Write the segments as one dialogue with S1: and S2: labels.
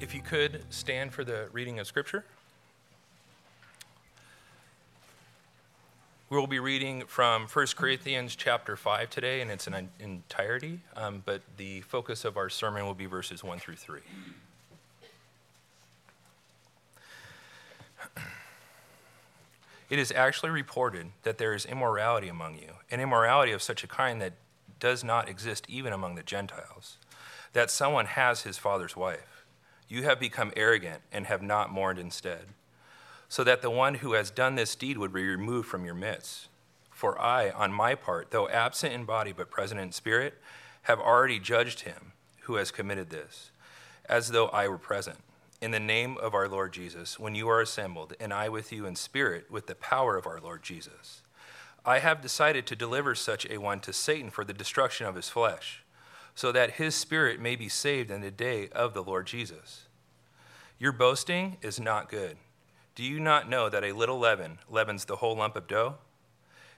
S1: If you could stand for the reading of Scripture. We will be reading from 1 Corinthians chapter 5 today in its an entirety, um, but the focus of our sermon will be verses 1 through 3. It is actually reported that there is immorality among you, an immorality of such a kind that does not exist even among the Gentiles, that someone has his father's wife. You have become arrogant and have not mourned instead, so that the one who has done this deed would be removed from your midst. For I, on my part, though absent in body but present in spirit, have already judged him who has committed this, as though I were present in the name of our Lord Jesus, when you are assembled, and I with you in spirit, with the power of our Lord Jesus. I have decided to deliver such a one to Satan for the destruction of his flesh, so that his spirit may be saved in the day of the Lord Jesus. Your boasting is not good. Do you not know that a little leaven leavens the whole lump of dough?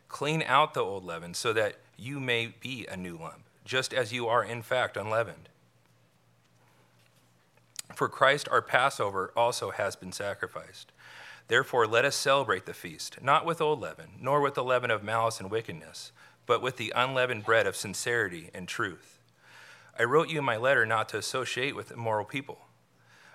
S1: Clean out the old leaven so that you may be a new lump, just as you are in fact unleavened. For Christ our Passover also has been sacrificed. Therefore, let us celebrate the feast, not with old leaven, nor with the leaven of malice and wickedness, but with the unleavened bread of sincerity and truth. I wrote you in my letter not to associate with immoral people.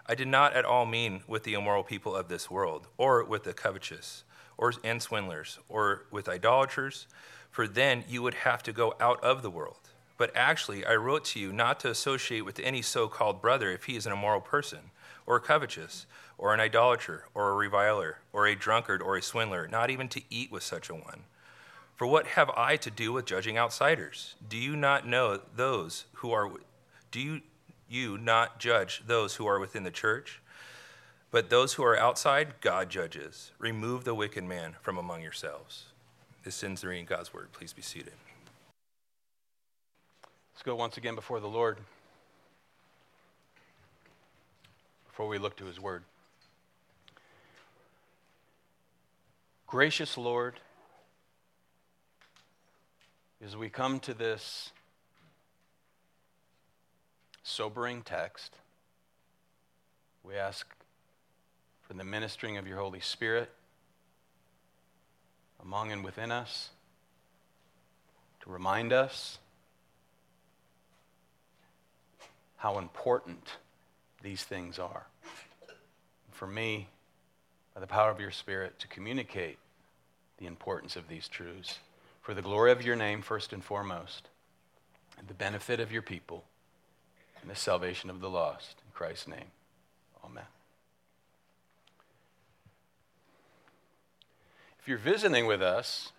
S1: I did not at all mean with the immoral people of this world, or with the covetous, or and swindlers, or with idolaters, for then you would have to go out of the world. But actually, I wrote to you not to associate with any so called brother if he is an immoral person, or covetous, or an idolater, or a reviler, or a drunkard, or a swindler, not even to eat with such a one. For what have I to do with judging outsiders? Do you not know those who are, do you, you not judge those who are within the church? But those who are outside, God judges. Remove the wicked man from among yourselves. This ends the reading of God's word. Please be seated.
S2: Let's go once again before the Lord before we look to his word. Gracious Lord, as we come to this sobering text, we ask for the ministering of your Holy Spirit among and within us to remind us how important these things are. For me, by the power of your Spirit, to communicate the importance of these truths for the glory of your name, first and foremost, and the benefit of your people, and the salvation of the lost. In Christ's name, amen. If you're visiting with us,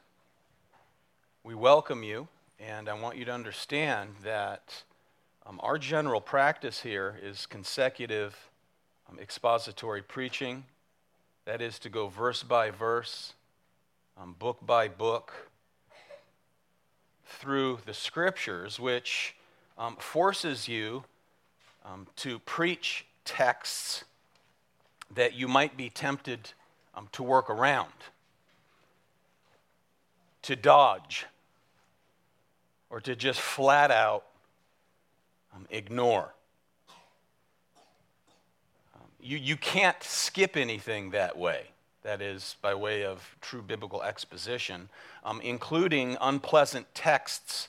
S2: we welcome you, and I want you to understand that um, our general practice here is consecutive um, expository preaching. That is to go verse by verse, um, book by book, through the scriptures, which um, forces you um, to preach texts that you might be tempted um, to work around, to dodge, or to just flat out um, ignore. Um, you, you can't skip anything that way. That is, by way of true biblical exposition, um, including unpleasant texts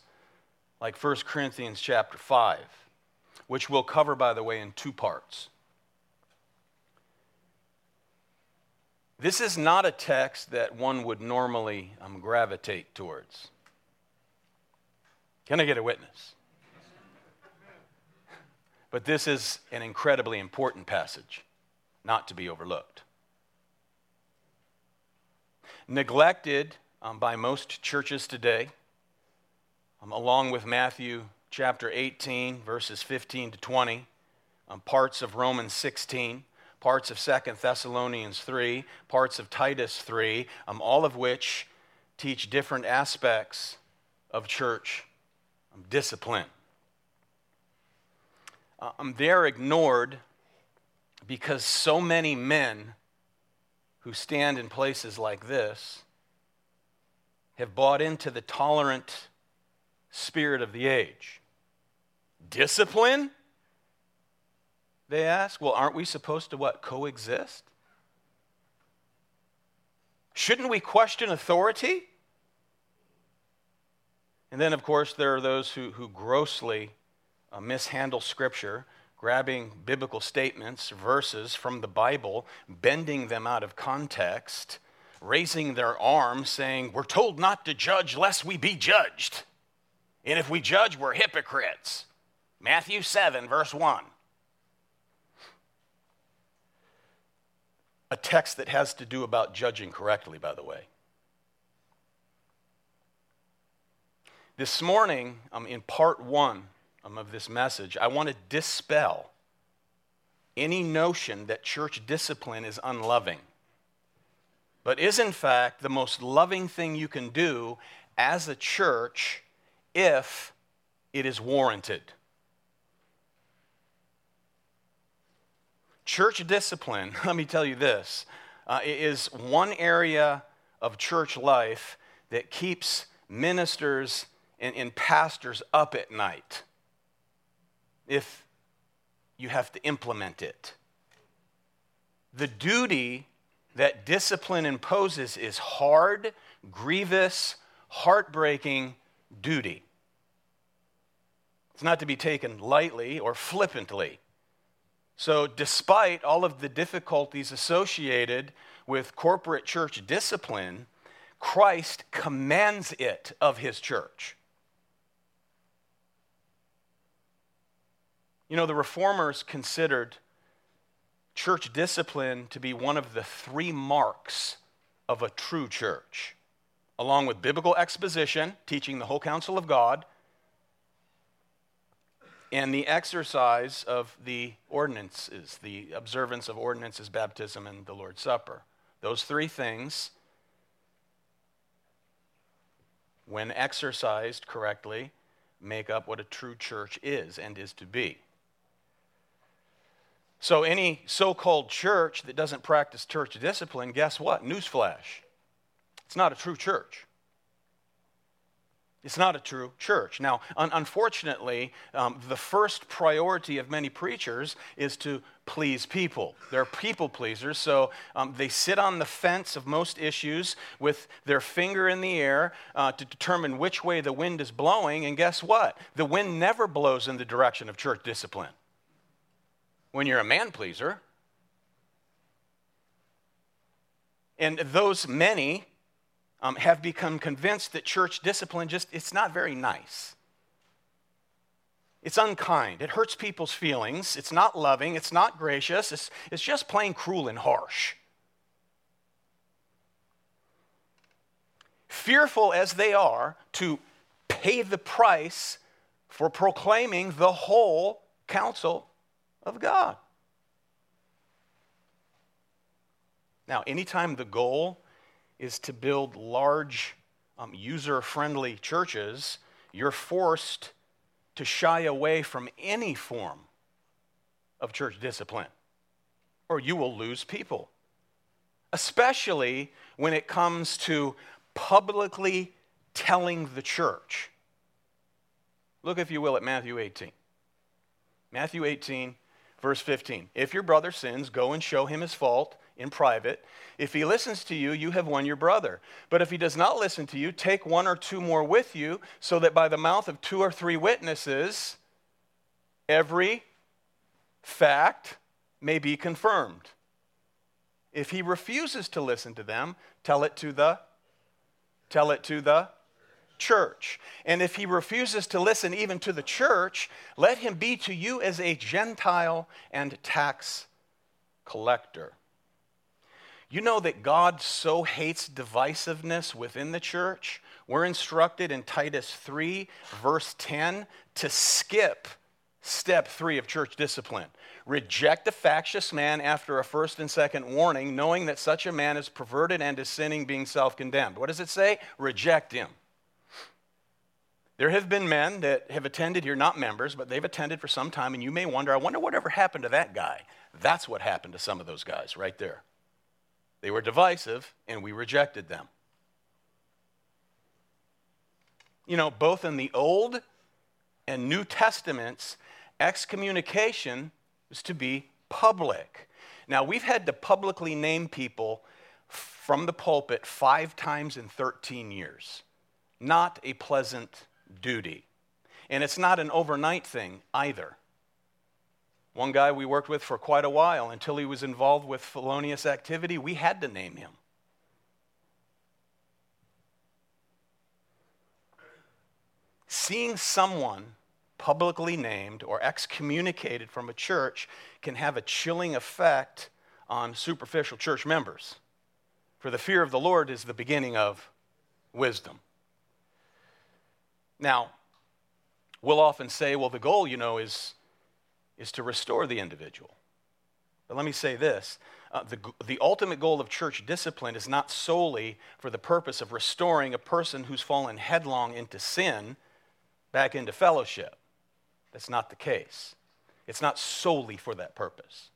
S2: like 1 Corinthians chapter 5, which we'll cover, by the way, in two parts. This is not a text that one would normally um, gravitate towards. Can I get a witness? But this is an incredibly important passage, not to be overlooked. Neglected um, by most churches today, um, along with Matthew chapter 18, verses 15 to 20, um, parts of Romans 16, parts of Second Thessalonians 3, parts of Titus 3, um, all of which teach different aspects of church um, discipline um, they're ignored because so many men who stand in places like this have bought into the tolerant spirit of the age. Discipline? They ask. Well, aren't we supposed to what? Coexist? Shouldn't we question authority? And then, of course, there are those who, who grossly uh, mishandle Scripture, grabbing biblical statements, verses from the Bible, bending them out of context, raising their arms, saying, We're told not to judge lest we be judged. And if we judge, we're hypocrites. Matthew 7, verse 1. A text that has to do about judging correctly, by the way. This morning, um, in part one um, of this message, I want to dispel any notion that church discipline is unloving, but is in fact the most loving thing you can do as a church if it is warranted. Church discipline, let me tell you this, uh, is one area of church life that keeps ministers and, and pastors up at night if you have to implement it. The duty that discipline imposes is hard, grievous, heartbreaking duty. It's not to be taken lightly or flippantly. So, despite all of the difficulties associated with corporate church discipline, Christ commands it of his church. You know, the reformers considered church discipline to be one of the three marks of a true church, along with biblical exposition, teaching the whole counsel of God, and the exercise of the ordinances, the observance of ordinances, baptism, and the Lord's Supper. Those three things, when exercised correctly, make up what a true church is and is to be. So, any so called church that doesn't practice church discipline, guess what? Newsflash. It's not a true church. It's not a true church. Now, un- unfortunately, um, the first priority of many preachers is to please people. They're people pleasers, so um, they sit on the fence of most issues with their finger in the air uh, to determine which way the wind is blowing. And guess what? The wind never blows in the direction of church discipline when you're a man pleaser. And those many um, have become convinced that church discipline just it's not very nice. It's unkind. It hurts people's feelings. It's not loving. It's not gracious. It's, it's just plain cruel and harsh. Fearful as they are to pay the price for proclaiming the whole counsel of God. Now, anytime the goal is to build large, um, user friendly churches, you're forced to shy away from any form of church discipline, or you will lose people, especially when it comes to publicly telling the church. Look, if you will, at Matthew 18. Matthew 18, Verse 15 If your brother sins, go and show him his fault in private. If he listens to you, you have won your brother. But if he does not listen to you, take one or two more with you, so that by the mouth of two or three witnesses, every fact may be confirmed. If he refuses to listen to them, tell it to the tell it to the church. And if he refuses to listen even to the church, let him be to you as a Gentile and tax collector. You know that God so hates divisiveness within the church? We're instructed in Titus 3, verse 10, to skip step three of church discipline. Reject a factious man after a first and second warning, knowing that such a man is perverted and is sinning, being self condemned. What does it say? Reject him. There have been men that have attended here, not members, but they've attended for some time, and you may wonder, I wonder whatever happened to that guy. That's what happened to some of those guys right there. They were divisive, and we rejected them. You know, both in the Old and New Testaments, excommunication was to be public. Now, we've had to publicly name people from the pulpit five times in 13 years. Not a pleasant duty. And it's not an overnight thing either. One guy we worked with for quite a while, until he was involved with felonious activity, we had to name him. Seeing someone publicly named or excommunicated from a church can have a chilling effect on superficial church members. For the fear of the Lord is the beginning of wisdom. Now, we'll often say, well, the goal, you know, is, is to restore the individual. But let me say this uh, the, the ultimate goal of church discipline is not solely for the purpose of restoring a person who's fallen headlong into sin back into fellowship. That's not the case. It's not solely for that purpose.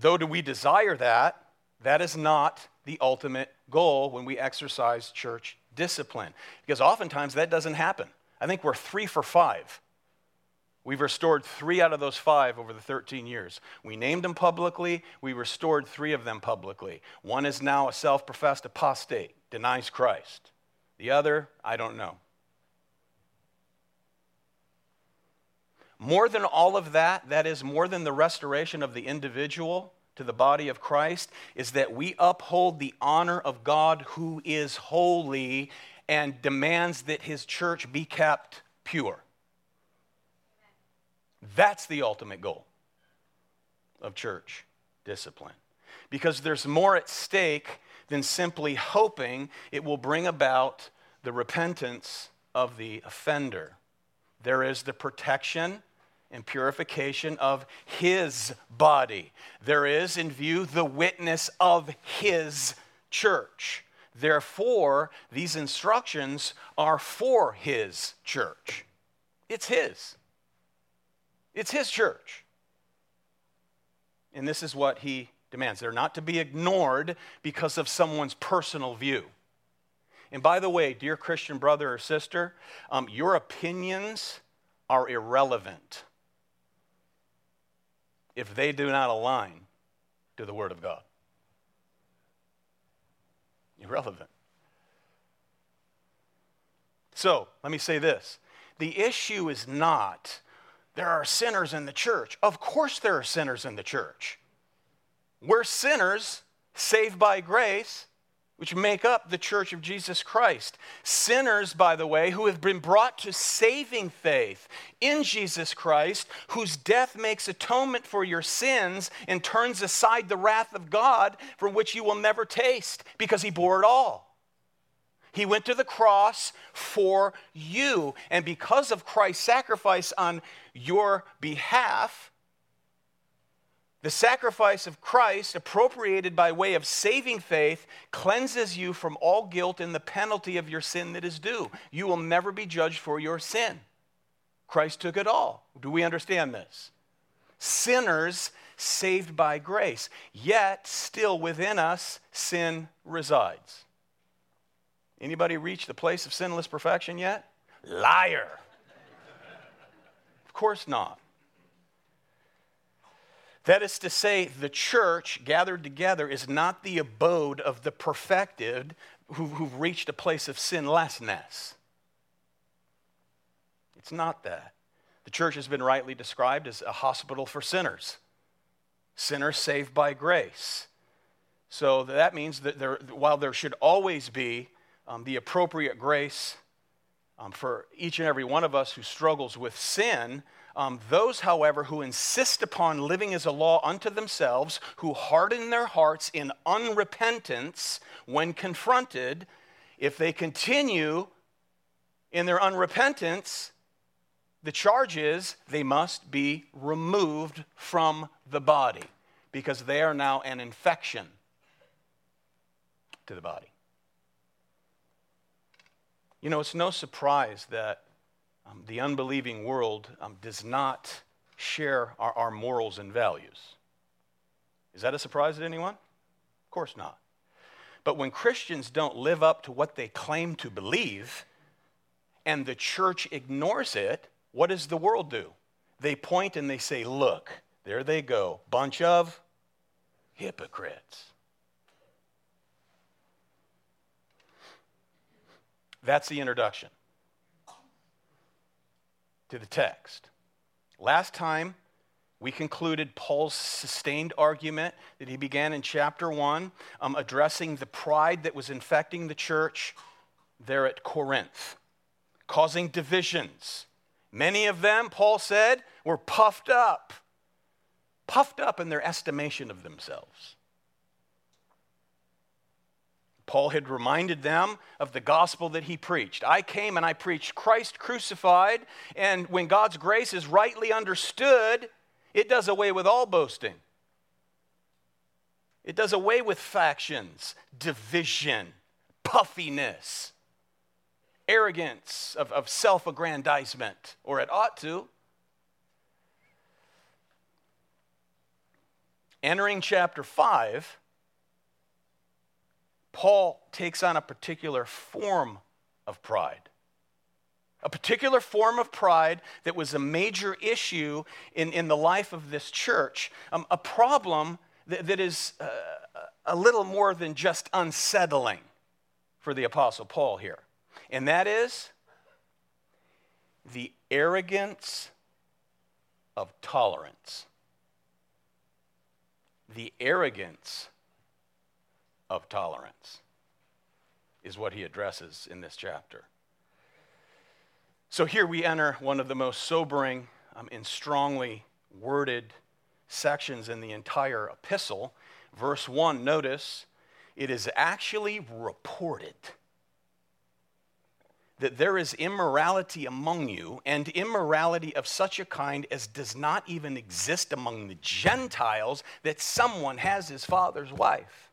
S2: Though do we desire that, that is not the ultimate goal when we exercise church discipline. Because oftentimes that doesn't happen. I think we're three for five. We've restored three out of those five over the 13 years. We named them publicly, we restored three of them publicly. One is now a self professed apostate, denies Christ. The other, I don't know. More than all of that, that is more than the restoration of the individual to the body of Christ, is that we uphold the honor of God who is holy and demands that his church be kept pure. That's the ultimate goal of church discipline. Because there's more at stake than simply hoping it will bring about the repentance of the offender. There is the protection and purification of his body. There is in view the witness of his church. Therefore, these instructions are for his church. It's his. It's his church. And this is what he demands. They're not to be ignored because of someone's personal view. And by the way, dear Christian brother or sister, um, your opinions are irrelevant if they do not align to the Word of God. Irrelevant. So, let me say this the issue is not there are sinners in the church. Of course, there are sinners in the church. We're sinners saved by grace which make up the church of Jesus Christ. Sinners, by the way, who have been brought to saving faith in Jesus Christ, whose death makes atonement for your sins and turns aside the wrath of God for which you will never taste because he bore it all. He went to the cross for you. And because of Christ's sacrifice on your behalf, the sacrifice of Christ, appropriated by way of saving faith, cleanses you from all guilt and the penalty of your sin that is due. You will never be judged for your sin. Christ took it all. Do we understand this? Sinners saved by grace, yet still within us sin resides. Anybody reach the place of sinless perfection yet? Liar. of course not. That is to say, the church gathered together is not the abode of the perfected who, who've reached a place of sinlessness. It's not that. The church has been rightly described as a hospital for sinners, sinners saved by grace. So that means that there, while there should always be um, the appropriate grace um, for each and every one of us who struggles with sin, um, those, however, who insist upon living as a law unto themselves, who harden their hearts in unrepentance when confronted, if they continue in their unrepentance, the charge is they must be removed from the body because they are now an infection to the body. You know, it's no surprise that um, the unbelieving world um, does not share our, our morals and values. Is that a surprise to anyone? Of course not. But when Christians don't live up to what they claim to believe and the church ignores it, what does the world do? they point and they say, Look, there they go, bunch of hypocrites. That's the introduction to the text. Last time, we concluded Paul's sustained argument that he began in chapter 1, um, addressing the pride that was infecting the church there at Corinth, causing divisions. Many of them, Paul said, were puffed up, puffed up in their estimation of themselves. Paul had reminded them of the gospel that he preached. I came and I preached Christ crucified, and when God's grace is rightly understood, it does away with all boasting. It does away with factions, division, puffiness, arrogance of, of self aggrandizement, or it ought to. Entering chapter 5, Paul takes on a particular form of pride. A particular form of pride that was a major issue in, in the life of this church. Um, a problem that, that is uh, a little more than just unsettling for the Apostle Paul here. And that is the arrogance of tolerance. The arrogance of tolerance is what he addresses in this chapter. So here we enter one of the most sobering um, and strongly worded sections in the entire epistle. Verse 1, notice, it is actually reported that there is immorality among you, and immorality of such a kind as does not even exist among the Gentiles, that someone has his father's wife.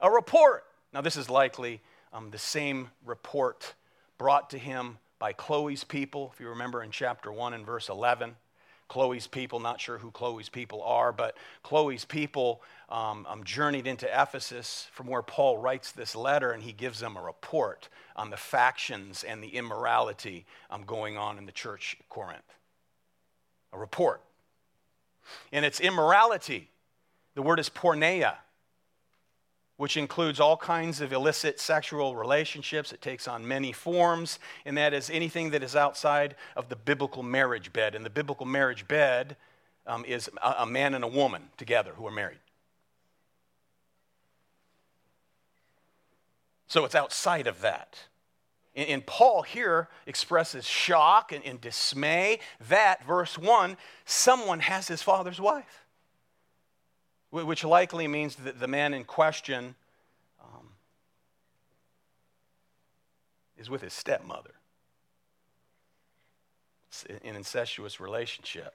S2: A report. Now, this is likely um, the same report brought to him by Chloe's people, if you remember in chapter 1 and verse 11. Chloe's people, not sure who Chloe's people are, but Chloe's people um, um, journeyed into Ephesus from where Paul writes this letter and he gives them a report on the factions and the immorality um, going on in the church at Corinth. A report. And it's immorality. The word is porneia which includes all kinds of illicit sexual relationships. It takes on many forms, and that is anything that is outside of the biblical marriage bed. And the biblical marriage bed um, is a, a man and a woman together who are married. So it's outside of that. And, Paul here expresses shock and, dismay that, verse 1, someone has his father's wife which likely means that the man in question um, is with his stepmother. It's an incestuous relationship.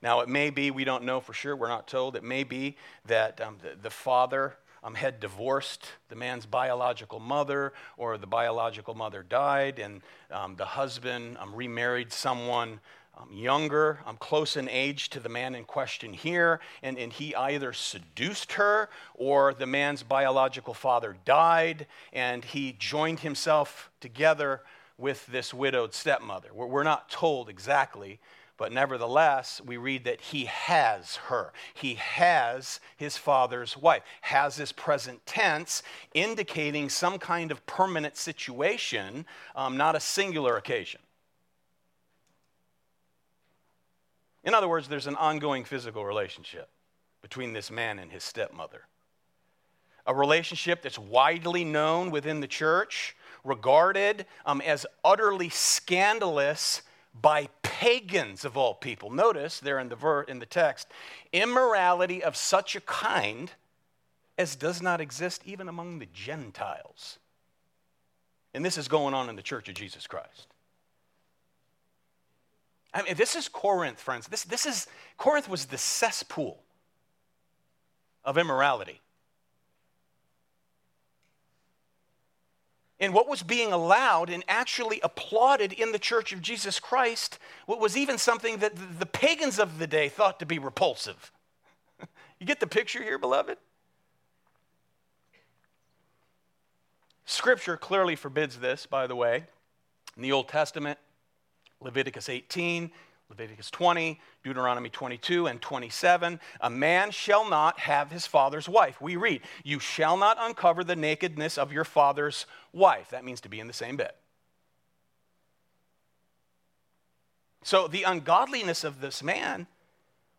S2: Now, it may be, we don't know for sure, we're not told, it may be that um, the, the, father um, had divorced the man's biological mother, or the biological mother died, and um, the husband um, remarried someone I'm younger, I'm close in age to the man in question here, and, and he either seduced her or the man's biological father died, and he joined himself together with this widowed stepmother. We're, we're not told exactly, but nevertheless, we read that he has her. He has his father's wife. Has this present tense, indicating some kind of permanent situation, um, not a singular occasion. In other words, there's an ongoing physical relationship between this man and his stepmother. A relationship that's widely known within the church, regarded um, as utterly scandalous by pagans of all people. Notice there in the, ver- in the text, immorality of such a kind as does not exist even among the Gentiles. And this is going on in the church of Jesus Christ. I mean, this is Corinth, friends. This, this is, Corinth was the cesspool of immorality. And what was being allowed and actually applauded in the church of Jesus Christ what was even something that the pagans of the day thought to be repulsive. you get the picture here, beloved? Scripture clearly forbids this, by the way. In the Old Testament, Leviticus 18, Leviticus 20, Deuteronomy 22 and 27. A man shall not have his father's wife. We read, You shall not uncover the nakedness of your father's wife. That means to be in the same bed. So the ungodliness of this man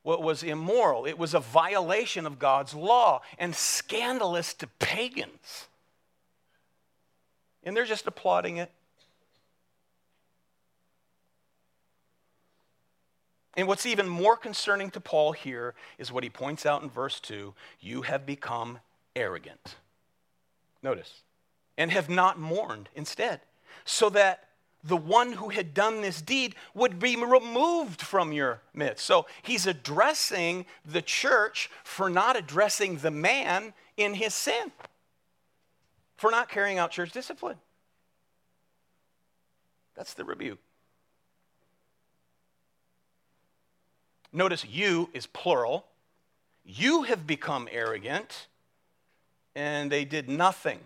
S2: what was immoral. It was a violation of God's law and scandalous to pagans. And they're just applauding it. And what's even more concerning to Paul here is what he points out in verse 2 you have become arrogant. Notice, and have not mourned instead, so that the one who had done this deed would be removed from your midst. So he's addressing the church for not addressing the man in his sin, for not carrying out church discipline. That's the rebuke. Notice you is plural. You have become arrogant, and they did nothing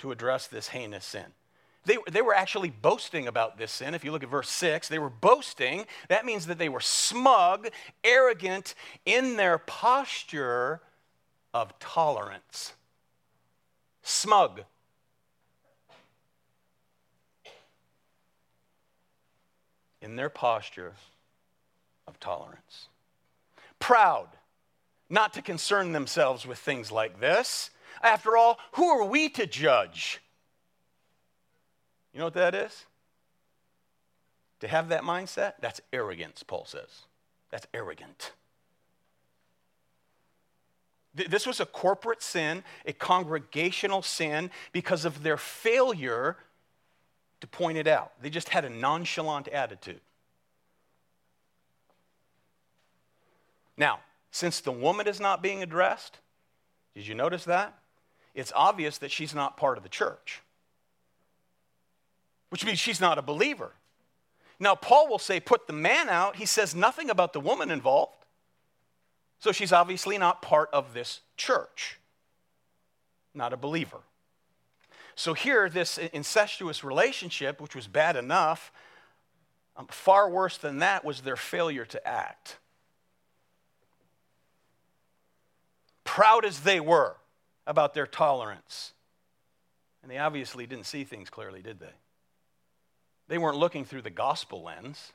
S2: to address this heinous sin. They, they were actually boasting about this sin. If you look at verse 6, they were boasting. That means that they were smug, arrogant in their posture of tolerance. Smug. In their posture of tolerance. Proud, not to concern themselves with things like this. After all, who are we to judge? You know what that is? To have that mindset, that's arrogance, Paul says. That's arrogant. This was a corporate sin, a congregational sin, because of their failure to point it out. They just had a nonchalant attitude. Now, since the woman is not being addressed, did you notice that? It's obvious that she's not part of the church which means she's not a believer. Now, Paul will say, put the man out. He says nothing about the woman involved. So she's obviously not part of this church, not a believer. So here, this incestuous relationship, which was bad enough, um, far worse than that was their failure to act. Proud as they were about their tolerance. And they obviously didn't see things clearly, did they? They weren't looking through the gospel lens.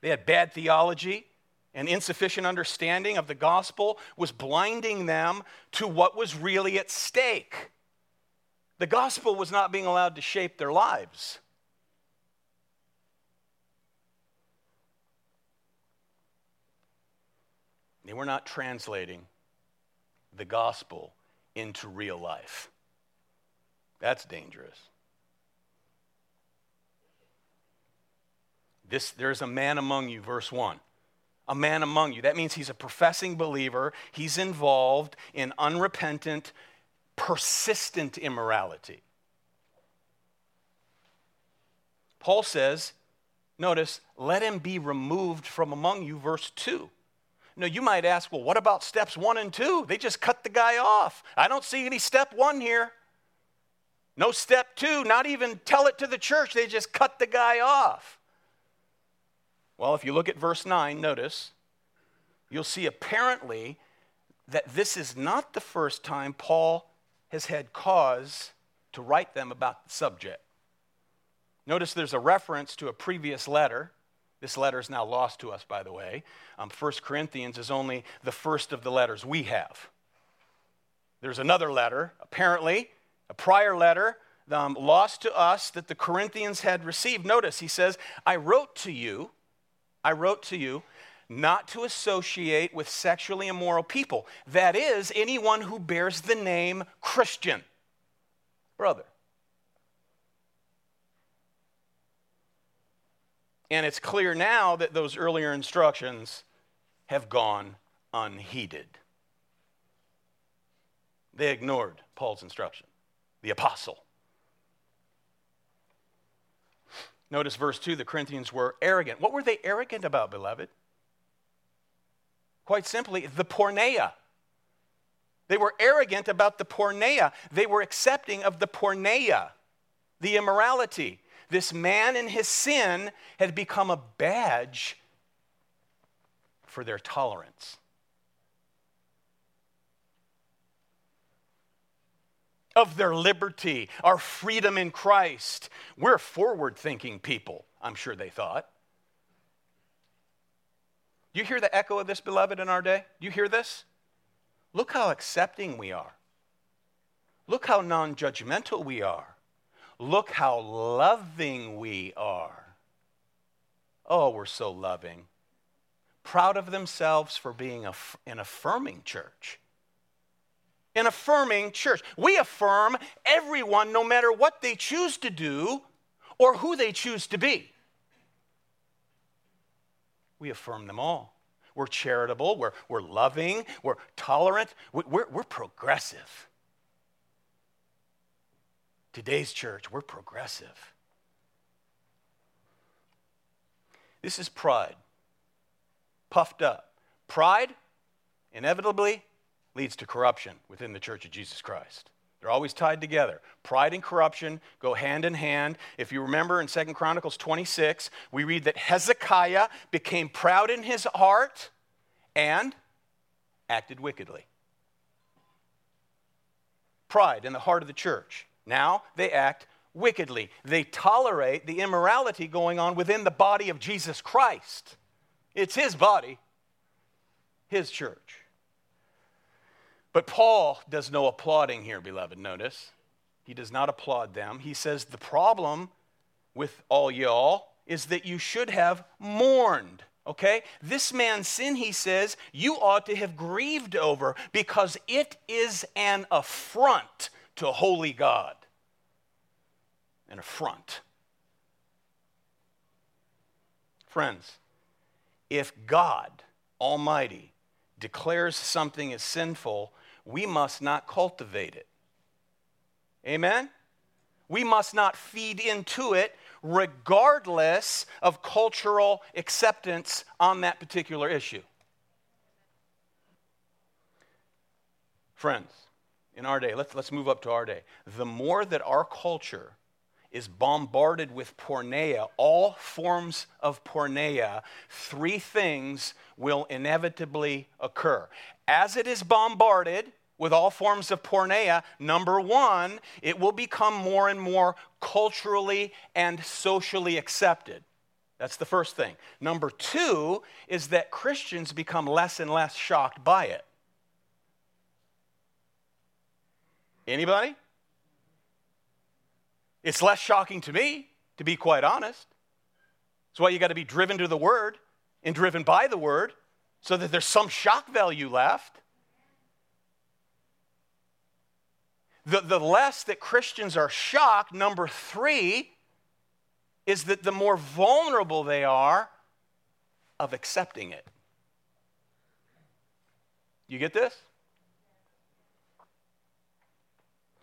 S2: They had bad theology and insufficient understanding of the gospel was blinding them to what was really at stake. The gospel was not being allowed to shape their lives. They were not translating the gospel into real life. That's dangerous. This, there's a man among you, verse 1. A man among you. That means he's a professing believer. He's involved in unrepentant, persistent immorality. Paul says, notice, let him be removed from among you, verse 2. Now, you might ask, well, what about steps one and two? They just cut the guy off. I don't see any step one here. No step two, not even tell it to the church. They just cut the guy off. Well, if you look at verse 9, notice, you'll see apparently that this is not the first time Paul has had cause to write them about the subject. Notice there's a reference to a previous letter. This letter is now lost to us, by the way. Um, 1 Corinthians is only the first of the letters we have. There's another letter, apparently, a prior letter um, lost to us that the Corinthians had received. Notice he says, I wrote to you, I wrote to you not to associate with sexually immoral people. That is, anyone who bears the name Christian. Brother. And it's clear now that those earlier instructions have gone unheeded. They ignored Paul's instruction the apostle. Notice verse 2 the Corinthians were arrogant. What were they arrogant about, beloved? Quite simply, the porneia. They were arrogant about the porneia. They were accepting of the porneia, the immorality. This man and his sin had become a badge for their tolerance. Of their liberty, our freedom in Christ. We're forward thinking people, I'm sure they thought. You hear the echo of this, beloved, in our day? Do you hear this? Look how accepting we are. Look how non judgmental we are. Look how loving we are. Oh, we're so loving. Proud of themselves for being an affirming church. An affirming church. We affirm everyone no matter what they choose to do or who they choose to be. We affirm them all. We're charitable, we're, we're loving, we're tolerant, we're, we're progressive. Today's church, we're progressive. This is pride, puffed up. Pride inevitably leads to corruption within the church of Jesus Christ. They're always tied together. Pride and corruption go hand in hand. If you remember in Second Chronicles 26, we read that Hezekiah became proud in his heart and acted wickedly. Pride in the heart of the church. Now they act wickedly. They tolerate the immorality going on within the body of Jesus Christ. It's his body, his church. But Paul does no applauding here, beloved. Notice. He does not applaud them. He says the problem with all y'all is that you should have mourned. Okay? This man's sin, he says, you ought to have grieved over because it is an affront to holy God. An affront. Friends, if God Almighty declares something as sinful, we must not cultivate it. Amen? We must not feed into it regardless of cultural acceptance on that particular issue. Friends, in our day, let's, let's move up to our day. The more that our culture is bombarded with porneia, all forms of porneia, three things will inevitably occur. As it is bombarded with all forms of porneia, number one, it will become more and more culturally and socially accepted. That's the first thing. Number two is that Christians become less and less shocked by it. Anybody? It's less shocking to me, to be quite honest. That's why you got to be driven to the Word and driven by the Word so that there's some shock value left. The, the less that Christians are shocked, number three, is that the more vulnerable they are of accepting it. You get this?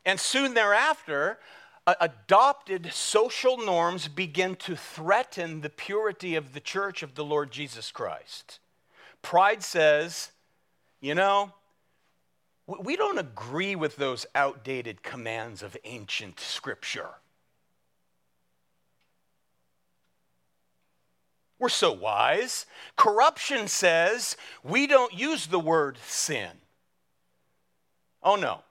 S2: And soon thereafter, adopted social norms begin to threaten the purity of the church of the Lord Jesus Christ. Pride says, you know, we don't agree with those outdated commands of ancient scripture. We're so wise. Corruption says we don't use the word sin. Oh no.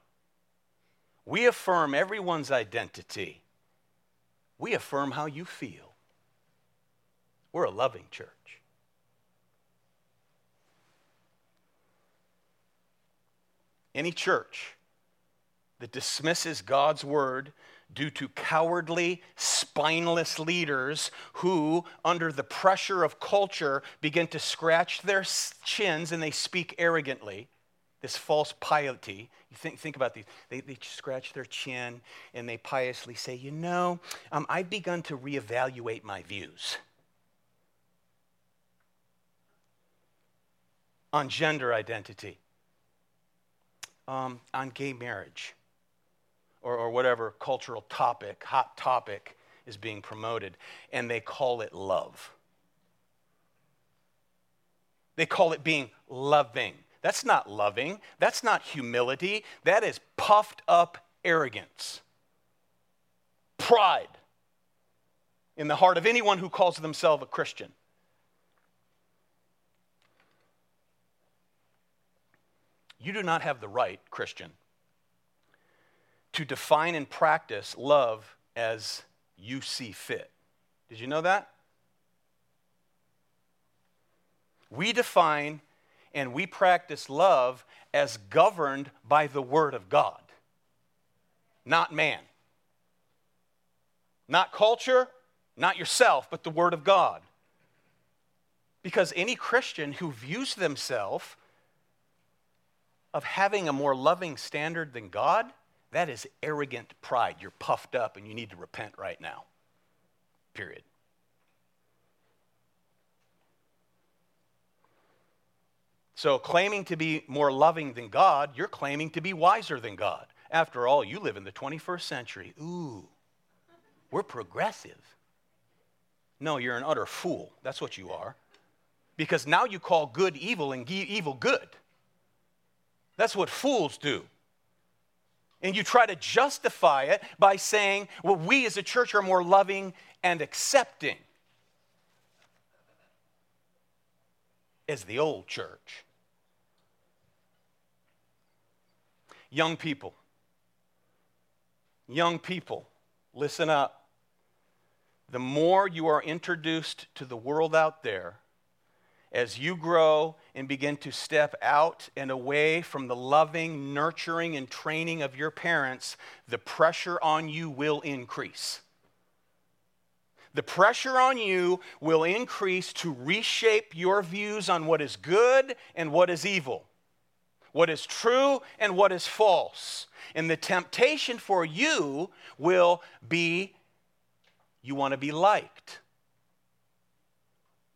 S2: We affirm everyone's identity. We affirm how you feel. We're a loving church. Any church that dismisses God's word due to cowardly, spineless leaders who, under the pressure of culture, begin to scratch their chins and they speak arrogantly this false piety. You think, think about these. They, they scratch their chin and they piously say, You know, um, I've begun to reevaluate my views on gender identity, um, on gay marriage, or, or whatever cultural topic, hot topic is being promoted, and they call it love. They call it being loving. That's not loving. That's not humility. That is puffed up arrogance, pride. in the heart of anyone who calls themselves a Christian. You do not have the right, Christian, to define and practice love as you see fit. Did you know that? We define and we practice love as governed by the Word of God, not man. Not culture, not yourself, but the Word of God. Because any Christian who views themselves of having a more loving standard than God, that is arrogant pride. You're puffed up and you need to repent right now. Period. So, claiming to be more loving than God, you're claiming to be wiser than God. After all, you live in the 21st century. Ooh, we're progressive. No, you're an utter fool. That's what you are. Because now you call good evil and evil good. That's what fools do. And you try to justify it by saying, well, we as a church are more loving and accepting as the old church. Young people, young people, listen up. The more you are introduced to the world out there, as you grow and begin to step out and away from the loving, nurturing, and training of your parents, the pressure on you will increase. The pressure on you will increase to reshape your views on what is good and what is evil, what is true and what is false. And the temptation for you will be you want to be liked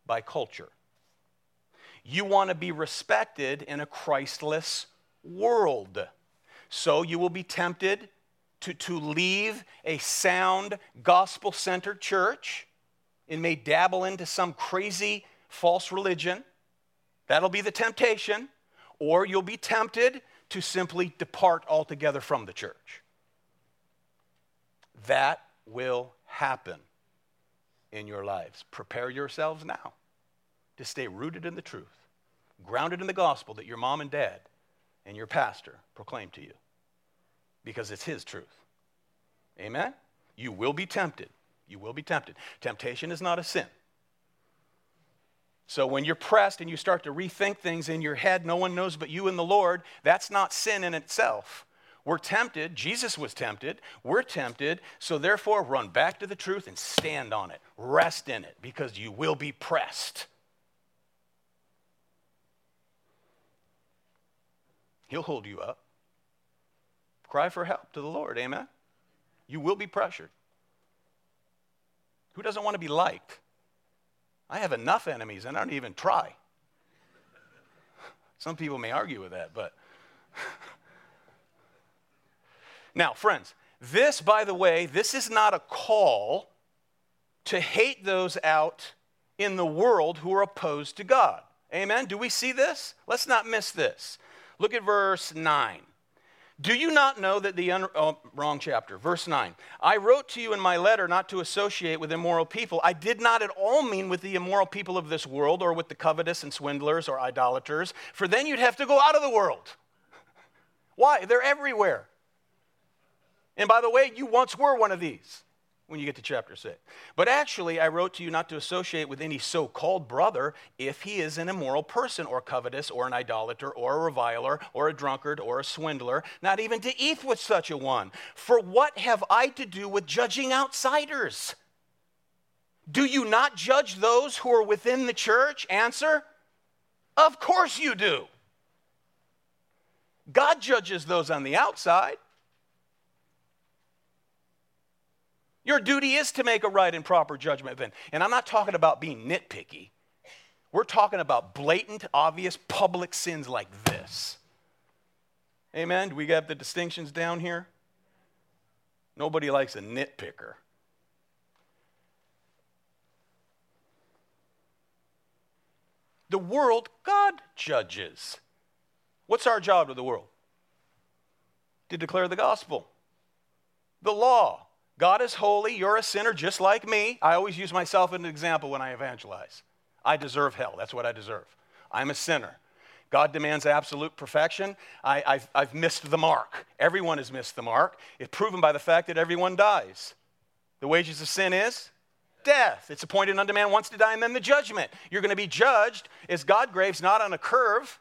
S2: by culture. You want to be respected in a Christless world. So you will be tempted to, to leave a sound, gospel centered church and may dabble into some crazy false religion. That'll be the temptation. Or you'll be tempted to simply depart altogether from the church. That will happen in your lives. Prepare yourselves now to stay rooted in the truth grounded in the gospel that your mom and dad and your pastor proclaim to you because it's his truth. Amen? You will be tempted. You will be tempted. Temptation is not a sin. So when you're pressed and you start to rethink things in your head, no one knows but you and the Lord, that's not sin in itself. We're tempted. Jesus was tempted. We're tempted. So therefore, run back to the truth and stand on it. Rest in it because you will be pressed. He'll hold you up. Cry for help to the Lord. Amen. You will be pressured. Who doesn't want to be liked? I have enough enemies and I don't even try. Some people may argue with that, but. now, friends, this, by the way, this is not a call to hate those out in the world who are opposed to God. Amen? Do we see this? Let's not miss this. Look at verse 9. Do you not know that the, un- oh, wrong chapter, verse 9. I wrote to you in my letter not to associate with immoral people. I did not at all mean with the immoral people of this world or with the covetous and swindlers or idolaters, for then you'd have to go out of the world. Why? They're everywhere. And by the way, you once were one of these when you get to chapter 6. But actually, I wrote to you not to associate with any so called brother if he is an immoral person, or covetous, or an idolater, or a reviler, or a drunkard, or a swindler, not even to eat with such a one. For what have I to do with judging outsiders? Do you not judge those who are within the church? Answer Of course you do. God judges those on the outside. Your duty is to make a right and proper judgment then. And I'm not talking about being nitpicky. We're talking about blatant, obvious, public sins like this. Amen? Do we have the distinctions down here? Nobody likes a nitpicker. The world, God judges. What's our job to the world? To declare the gospel, the law, God is holy, you're a sinner just like me. I always use myself as an example when I evangelize. I deserve hell, that's what I deserve. I'm a sinner. God demands absolute perfection. I, have missed the mark. Everyone has missed the mark. It's proven by the fact that everyone dies. The wages of sin is death. It's appointed unto man once to die and then the judgment. You're going to be judged as God graves, not on a curve,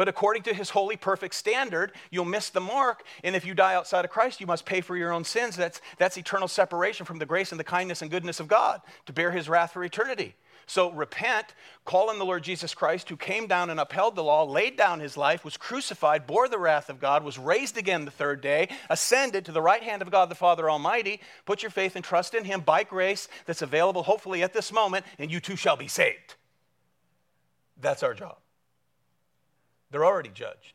S2: but according to his holy, perfect standard, you'll miss the mark. And if you die outside of Christ, you must pay for your own sins. That's, that's eternal separation from the grace and the kindness and goodness of God to bear his wrath for eternity. So repent, call on the Lord Jesus Christ, who came down and upheld the law, laid down his life, was crucified, bore the wrath of God, was raised again the third day, ascended to the right hand of God the Father Almighty. Put your faith and trust in him by grace that's available, hopefully, at this moment, and you too shall be saved. That's our job. They're already judged.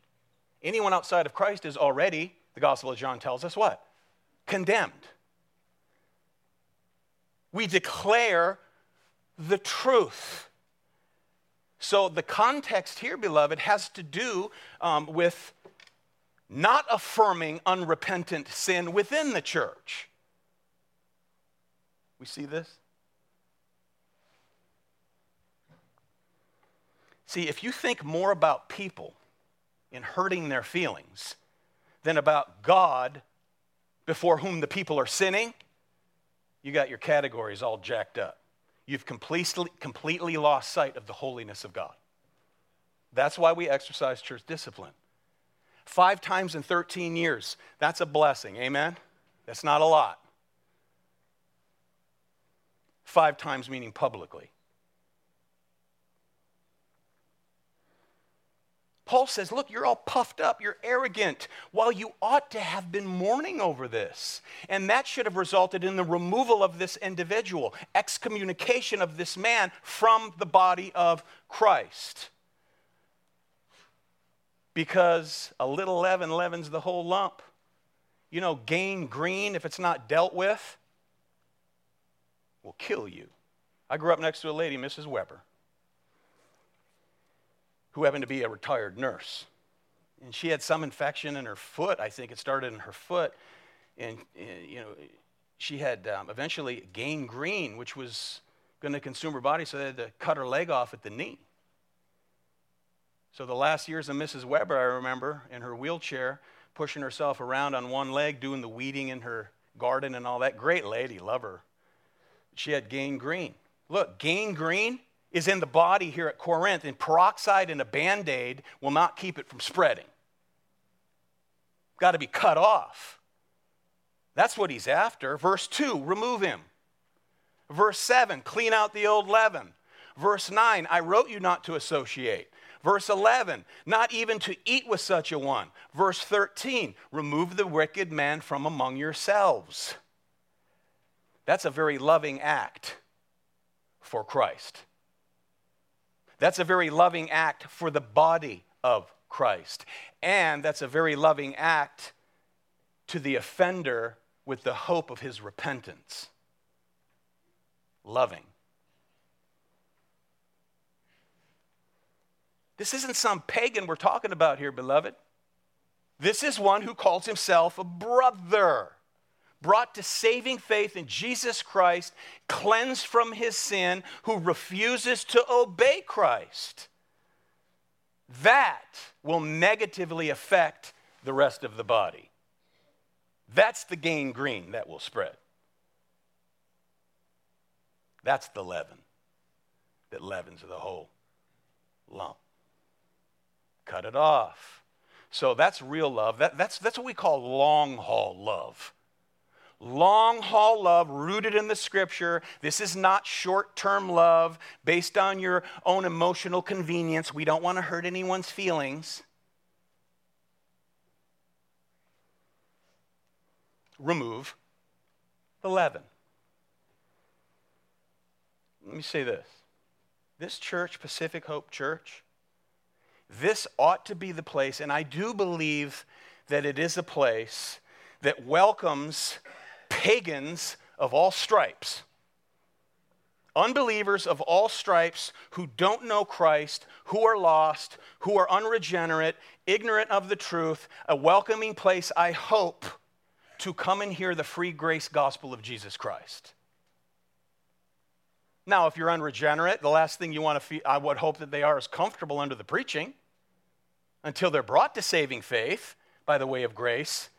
S2: Anyone outside of Christ is already, the Gospel of John tells us what? Condemned. We declare the truth. So the context here, beloved, has to do um, with not affirming unrepentant sin within the church. We see this? See, if you think more about people in hurting their feelings than about God before whom the people are sinning, you got your categories all jacked up. You've completely, completely lost sight of the holiness of God. That's why we exercise church discipline. Five times in 13 years, that's a blessing. Amen? That's not a lot. Five times meaning publicly. Paul says, Look, you're all puffed up, you're arrogant, while you ought to have been mourning over this. And that should have resulted in the removal of this individual, excommunication of this man from the body of Christ. Because a little leaven leavens the whole lump. You know, gangrene, if it's not dealt with, will kill you. I grew up next to a lady, Mrs. Weber who happened to be a retired nurse. And she had some infection in her foot. I think it started in her foot. And, uh, you know, she had um, eventually gangrene, which was going to consume her body, so they had to cut her leg off at the knee. So the last years of Mrs. Weber, I remember, in her wheelchair, pushing herself around on one leg, doing the weeding in her garden and all that. Great lady, love her. She had gangrene. Look, gangrene is in the body here at Corinth, and peroxide and a band aid will not keep it from spreading. Got to be cut off. That's what he's after. Verse 2, remove him. Verse 7, clean out the old leaven. Verse 9, I wrote you not to associate. Verse 11, not even to eat with such a one. Verse 13, remove the wicked man from among yourselves. That's a very loving act for Christ. That's a very loving act for the body of Christ. And that's a very loving act to the offender with the hope of his repentance. Loving. This isn't some pagan we're talking about here, beloved. This is one who calls himself a brother brought to saving faith in Jesus Christ, cleansed from his sin, who refuses to obey Christ. That will negatively affect the rest of the body. That's the gangrene that will spread. That's the leaven that leavens the whole lump. Cut it off. So that's real love. That, that's, that's what we call long haul love long haul love rooted in the scripture. This is not short term love based on your own emotional convenience. We don't want to hurt anyone's feelings. Remove the leaven. Let me say this this church, Pacific Hope Church, this ought to be the place, and I do believe that it is a place that welcomes pagans of all stripes, unbelievers of all stripes who don't know Christ, who are lost, who are unregenerate, ignorant of the truth, a welcoming place, I hope, to come and hear the free grace gospel of Jesus Christ. Now, if you're unregenerate, the last thing you want to feel, I would hope that they are is comfortable under the preaching until they're brought to saving faith by the way of grace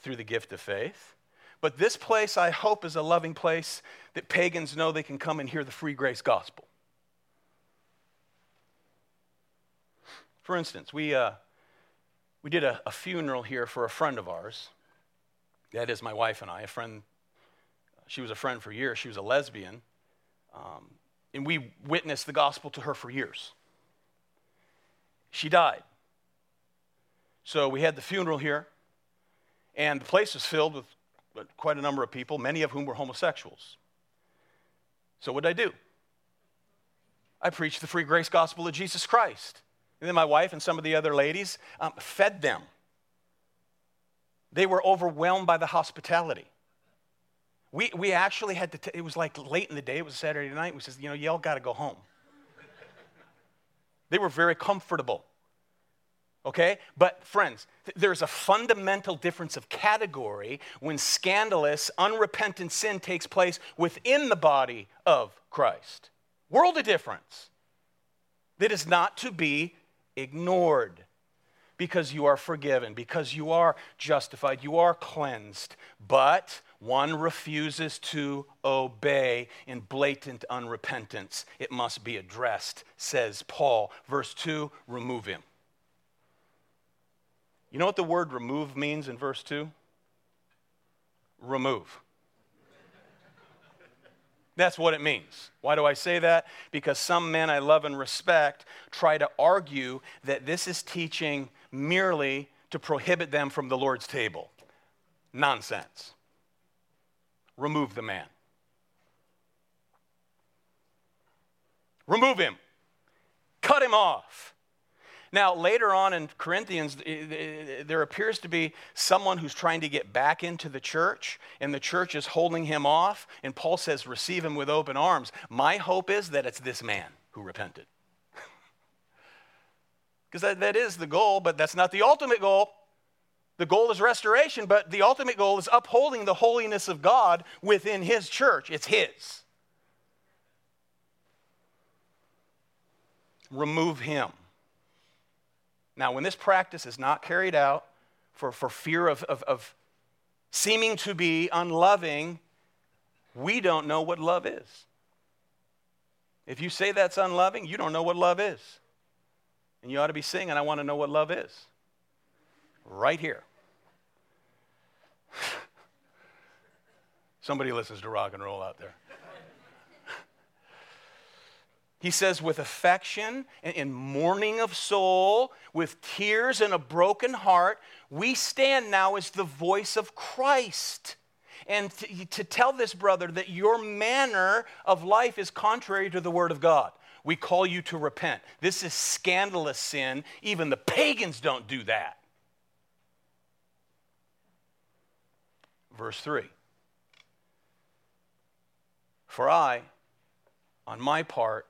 S2: through the gift of faith. But this place, I hope, is a loving place that pagans know they can come and hear the free grace gospel. For instance, we, uh, we did a, a funeral here for a friend of ours. That is my wife and I, a friend. She was a friend for years. She was a lesbian. Um, and we witnessed the gospel to her for years. She died. So we had the funeral here, and the place was filled with quite a number of people, many of whom were homosexuals. So what did I do? I preached the free grace gospel of Jesus Christ. And then my wife and some of the other ladies um, fed them. They were overwhelmed by the hospitality. We, we actually had to, t- it was like late in the day, it was Saturday night. We said, you know, y'all got to go home. they were very comfortable. Okay? But, friends, th- there's a fundamental difference of category when scandalous, unrepentant sin takes place within the body of Christ. World of difference that is not to be ignored because you are forgiven, because you are justified, you are cleansed. But one refuses to obey in blatant unrepentance. It must be addressed, says Paul. Verse 2 remove him. You know what the word remove means in verse 2? Remove. That's what it means. Why do I say that? Because some men I love and respect try to argue that this is teaching merely to prohibit them from the Lord's table. Nonsense. Remove the man. Remove him. Cut him off. Now, later on in Corinthians, there appears to be someone who's trying to get back into the church, and the church is holding him off. And Paul says, Receive him with open arms. My hope is that it's this man who repented. Because that, that is the goal, but that's not the ultimate goal. The goal is restoration, but the ultimate goal is upholding the holiness of God within his church. It's his. Remove him. Now, when this practice is not carried out for, for fear of, of, of seeming to be unloving, we don't know what love is. If you say that's unloving, you don't know what love is. And you ought to be singing, I want to know what love is. Right here. Somebody listens to rock and roll out there. He says, with affection and in mourning of soul, with tears and a broken heart, we stand now as the voice of Christ. And to, to, tell this brother that your manner of life is contrary to the word of God. We call you to repent. This is scandalous sin. Even the pagans don't do that. Verse 3 For I, on my part,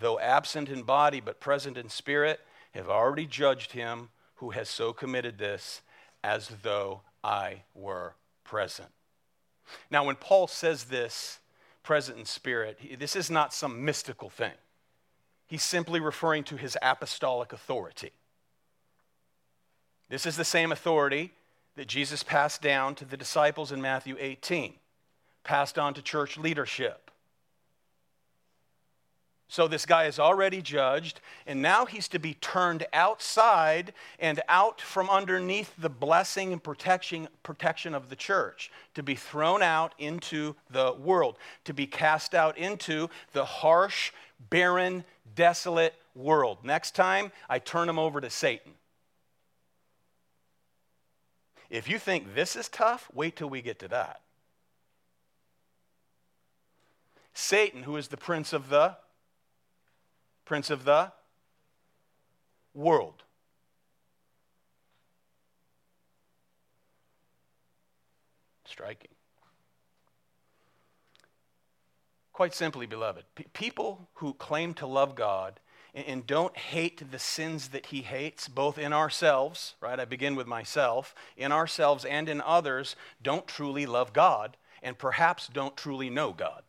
S2: though absent in body but present in spirit, have already judged him who has so committed this as though I were present. Now, when Paul says this, present in spirit, this is not some mystical thing. He's simply referring to his apostolic authority. This is the same authority that Jesus passed down to the disciples in Matthew 18, passed on to church leadership. So this guy is already judged, and now he's to be turned outside and out from underneath the blessing and protection, protection of the church, to be thrown out into the world, to be cast out into the harsh, barren, desolate world. Next time, I turn him over to Satan. If you think this is tough, wait till we get to that. Satan, who is the prince of the prince of the world. Striking. Quite simply, beloved, people who claim to love God and don't hate the sins that he hates, both in ourselves, right? I begin with myself, in ourselves and in others, don't truly love God and perhaps don't truly know God.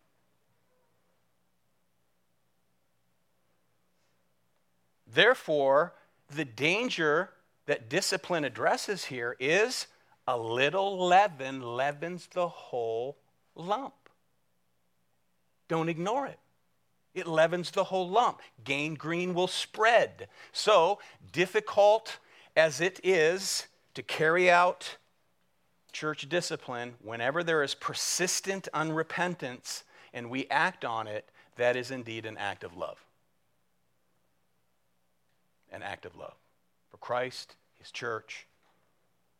S2: Therefore, the danger that discipline addresses here is a little leaven leavens the whole lump. Don't ignore it. It leavens the whole lump. Gangrene will spread. So, difficult as it is to carry out church discipline, whenever there is persistent unrepentance and we act on it, that is indeed an act of love. An act of love for Christ, His church,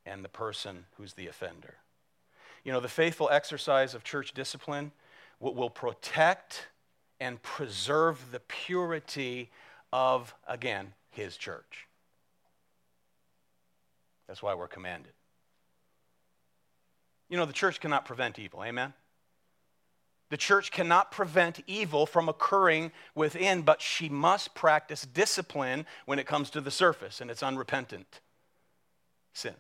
S2: and the person who's the offender. You know, the faithful exercise of church discipline will, protect and preserve the purity of, again, His church. That's why we're commanded. You know, the church cannot prevent evil. Amen? The church cannot prevent evil from occurring within, but she must practice discipline when it comes to the surface, and it's unrepentant sin.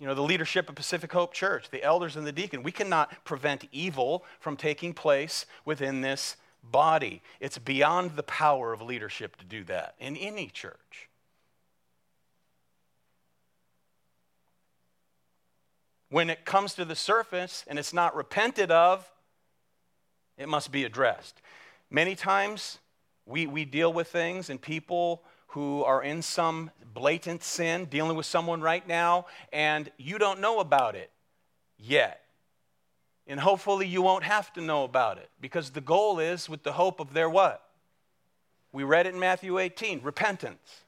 S2: You know, the leadership of Pacific Hope Church, the elders and the deacon, we cannot prevent evil from taking place within this body. It's beyond the power of leadership to do that in any church. When it comes to the surface and it's not repented of, it must be addressed. Many times we, we deal with things and people who are in some blatant sin, dealing with someone right now, and you don't know about it yet. And hopefully you won't have to know about it because the goal is with the hope of their what? We read it in Matthew 18 repentance.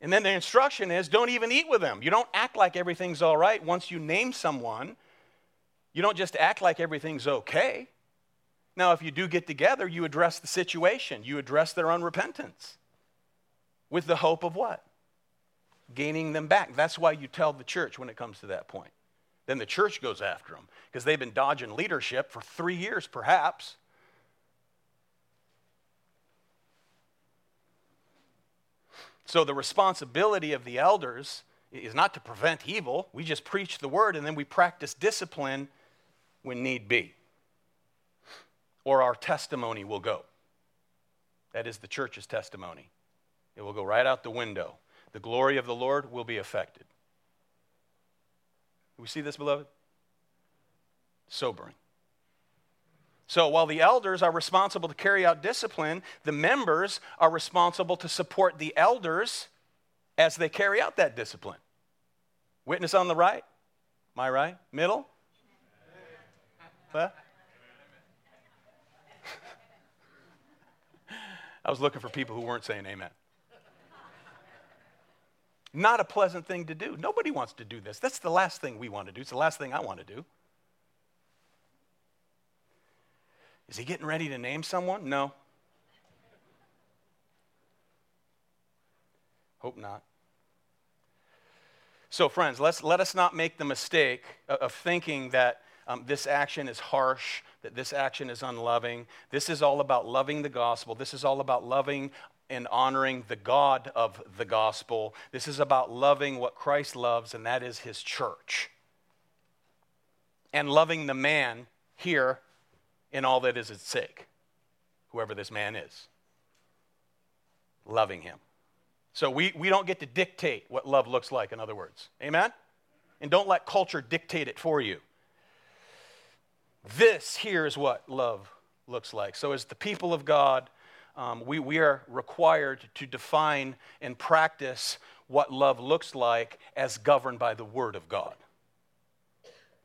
S2: And then the instruction is don't even eat with them. You don't act like everything's all right once you name someone. You don't just act like everything's okay. Now, if you do get together, you address the situation, you address their unrepentance with the hope of what? Gaining them back. That's why you tell the church when it comes to that point. Then the church goes after them because they've been dodging leadership for three years, perhaps. So the responsibility of the elders is not to prevent evil. We just preach the word and then we practice discipline when need be. Or our testimony will go. That is the church's testimony. It will go right out the window. The glory of the Lord will be affected. Do we see this, beloved? Sobering. So while the elders are responsible to carry out discipline, the members are responsible to support the elders as they carry out that discipline. Witness on the right? My right? Middle? I was looking for people who weren't saying amen. Not a pleasant thing to do. Nobody wants to do this. That's the last thing we want to do. It's the last thing I want to do. Is he getting ready to name someone? No. Hope not. So, friends, let's, let us not make the mistake of thinking that um, this action is harsh, that this action is unloving. This is all about loving the gospel. This is all about loving and honoring the God of the gospel. This is about loving what Christ loves, and that is his church. And loving the man here in all that is at stake, whoever this man is. Loving him. So we, we don't get to dictate what love looks like, in other words. Amen? And don't let culture dictate it for you. This here is what love looks like. So, as the people of God, um, we, we are required to define and practice what love looks like as governed by the Word of God.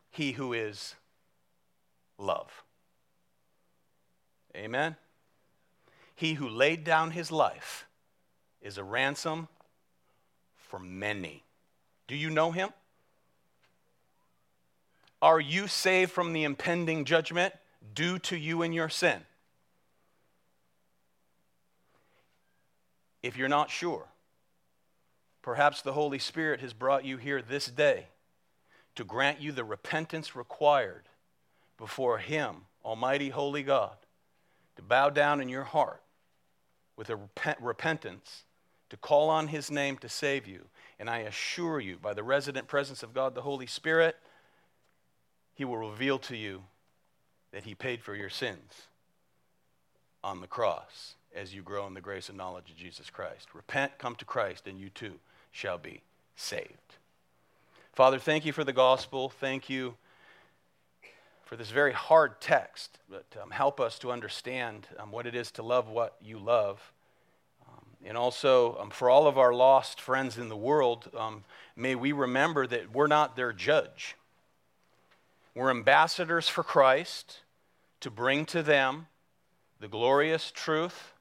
S2: He who is love. Amen? He who laid down his life is a ransom for many. Do you know him? Are you saved from the impending judgment due to you and your sin? If you're not sure, perhaps the Holy Spirit has brought you here this day to grant you the repentance required before Him, Almighty Holy God, to bow down in your heart with a repent, repentance, to call on His name to save you. And I assure you, by the resident presence of God the Holy Spirit, He will reveal to you that He paid for your sins on the cross as you grow in the grace and knowledge of Jesus Christ. Repent, come to Christ, and you too shall be saved. Father, thank you for the gospel. Thank you for this very hard text, but um, help us to understand um, what it is to love what you love. Um, and also, um, for all of our lost friends in the world, um, may we remember that we're not their judge. We're ambassadors for Christ to bring to them the glorious truth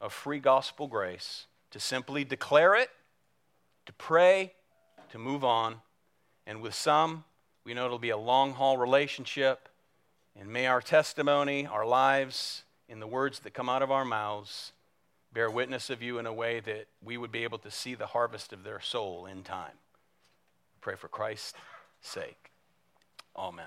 S2: of free gospel grace, to simply declare it, to pray, to move on. And with some, we know it'll be a long haul relationship. And may our testimony, our lives, in the words that come out of our mouths, bear witness of you in a way that we would be able to see the harvest of their soul in time. Pray for Christ's sake. Amen.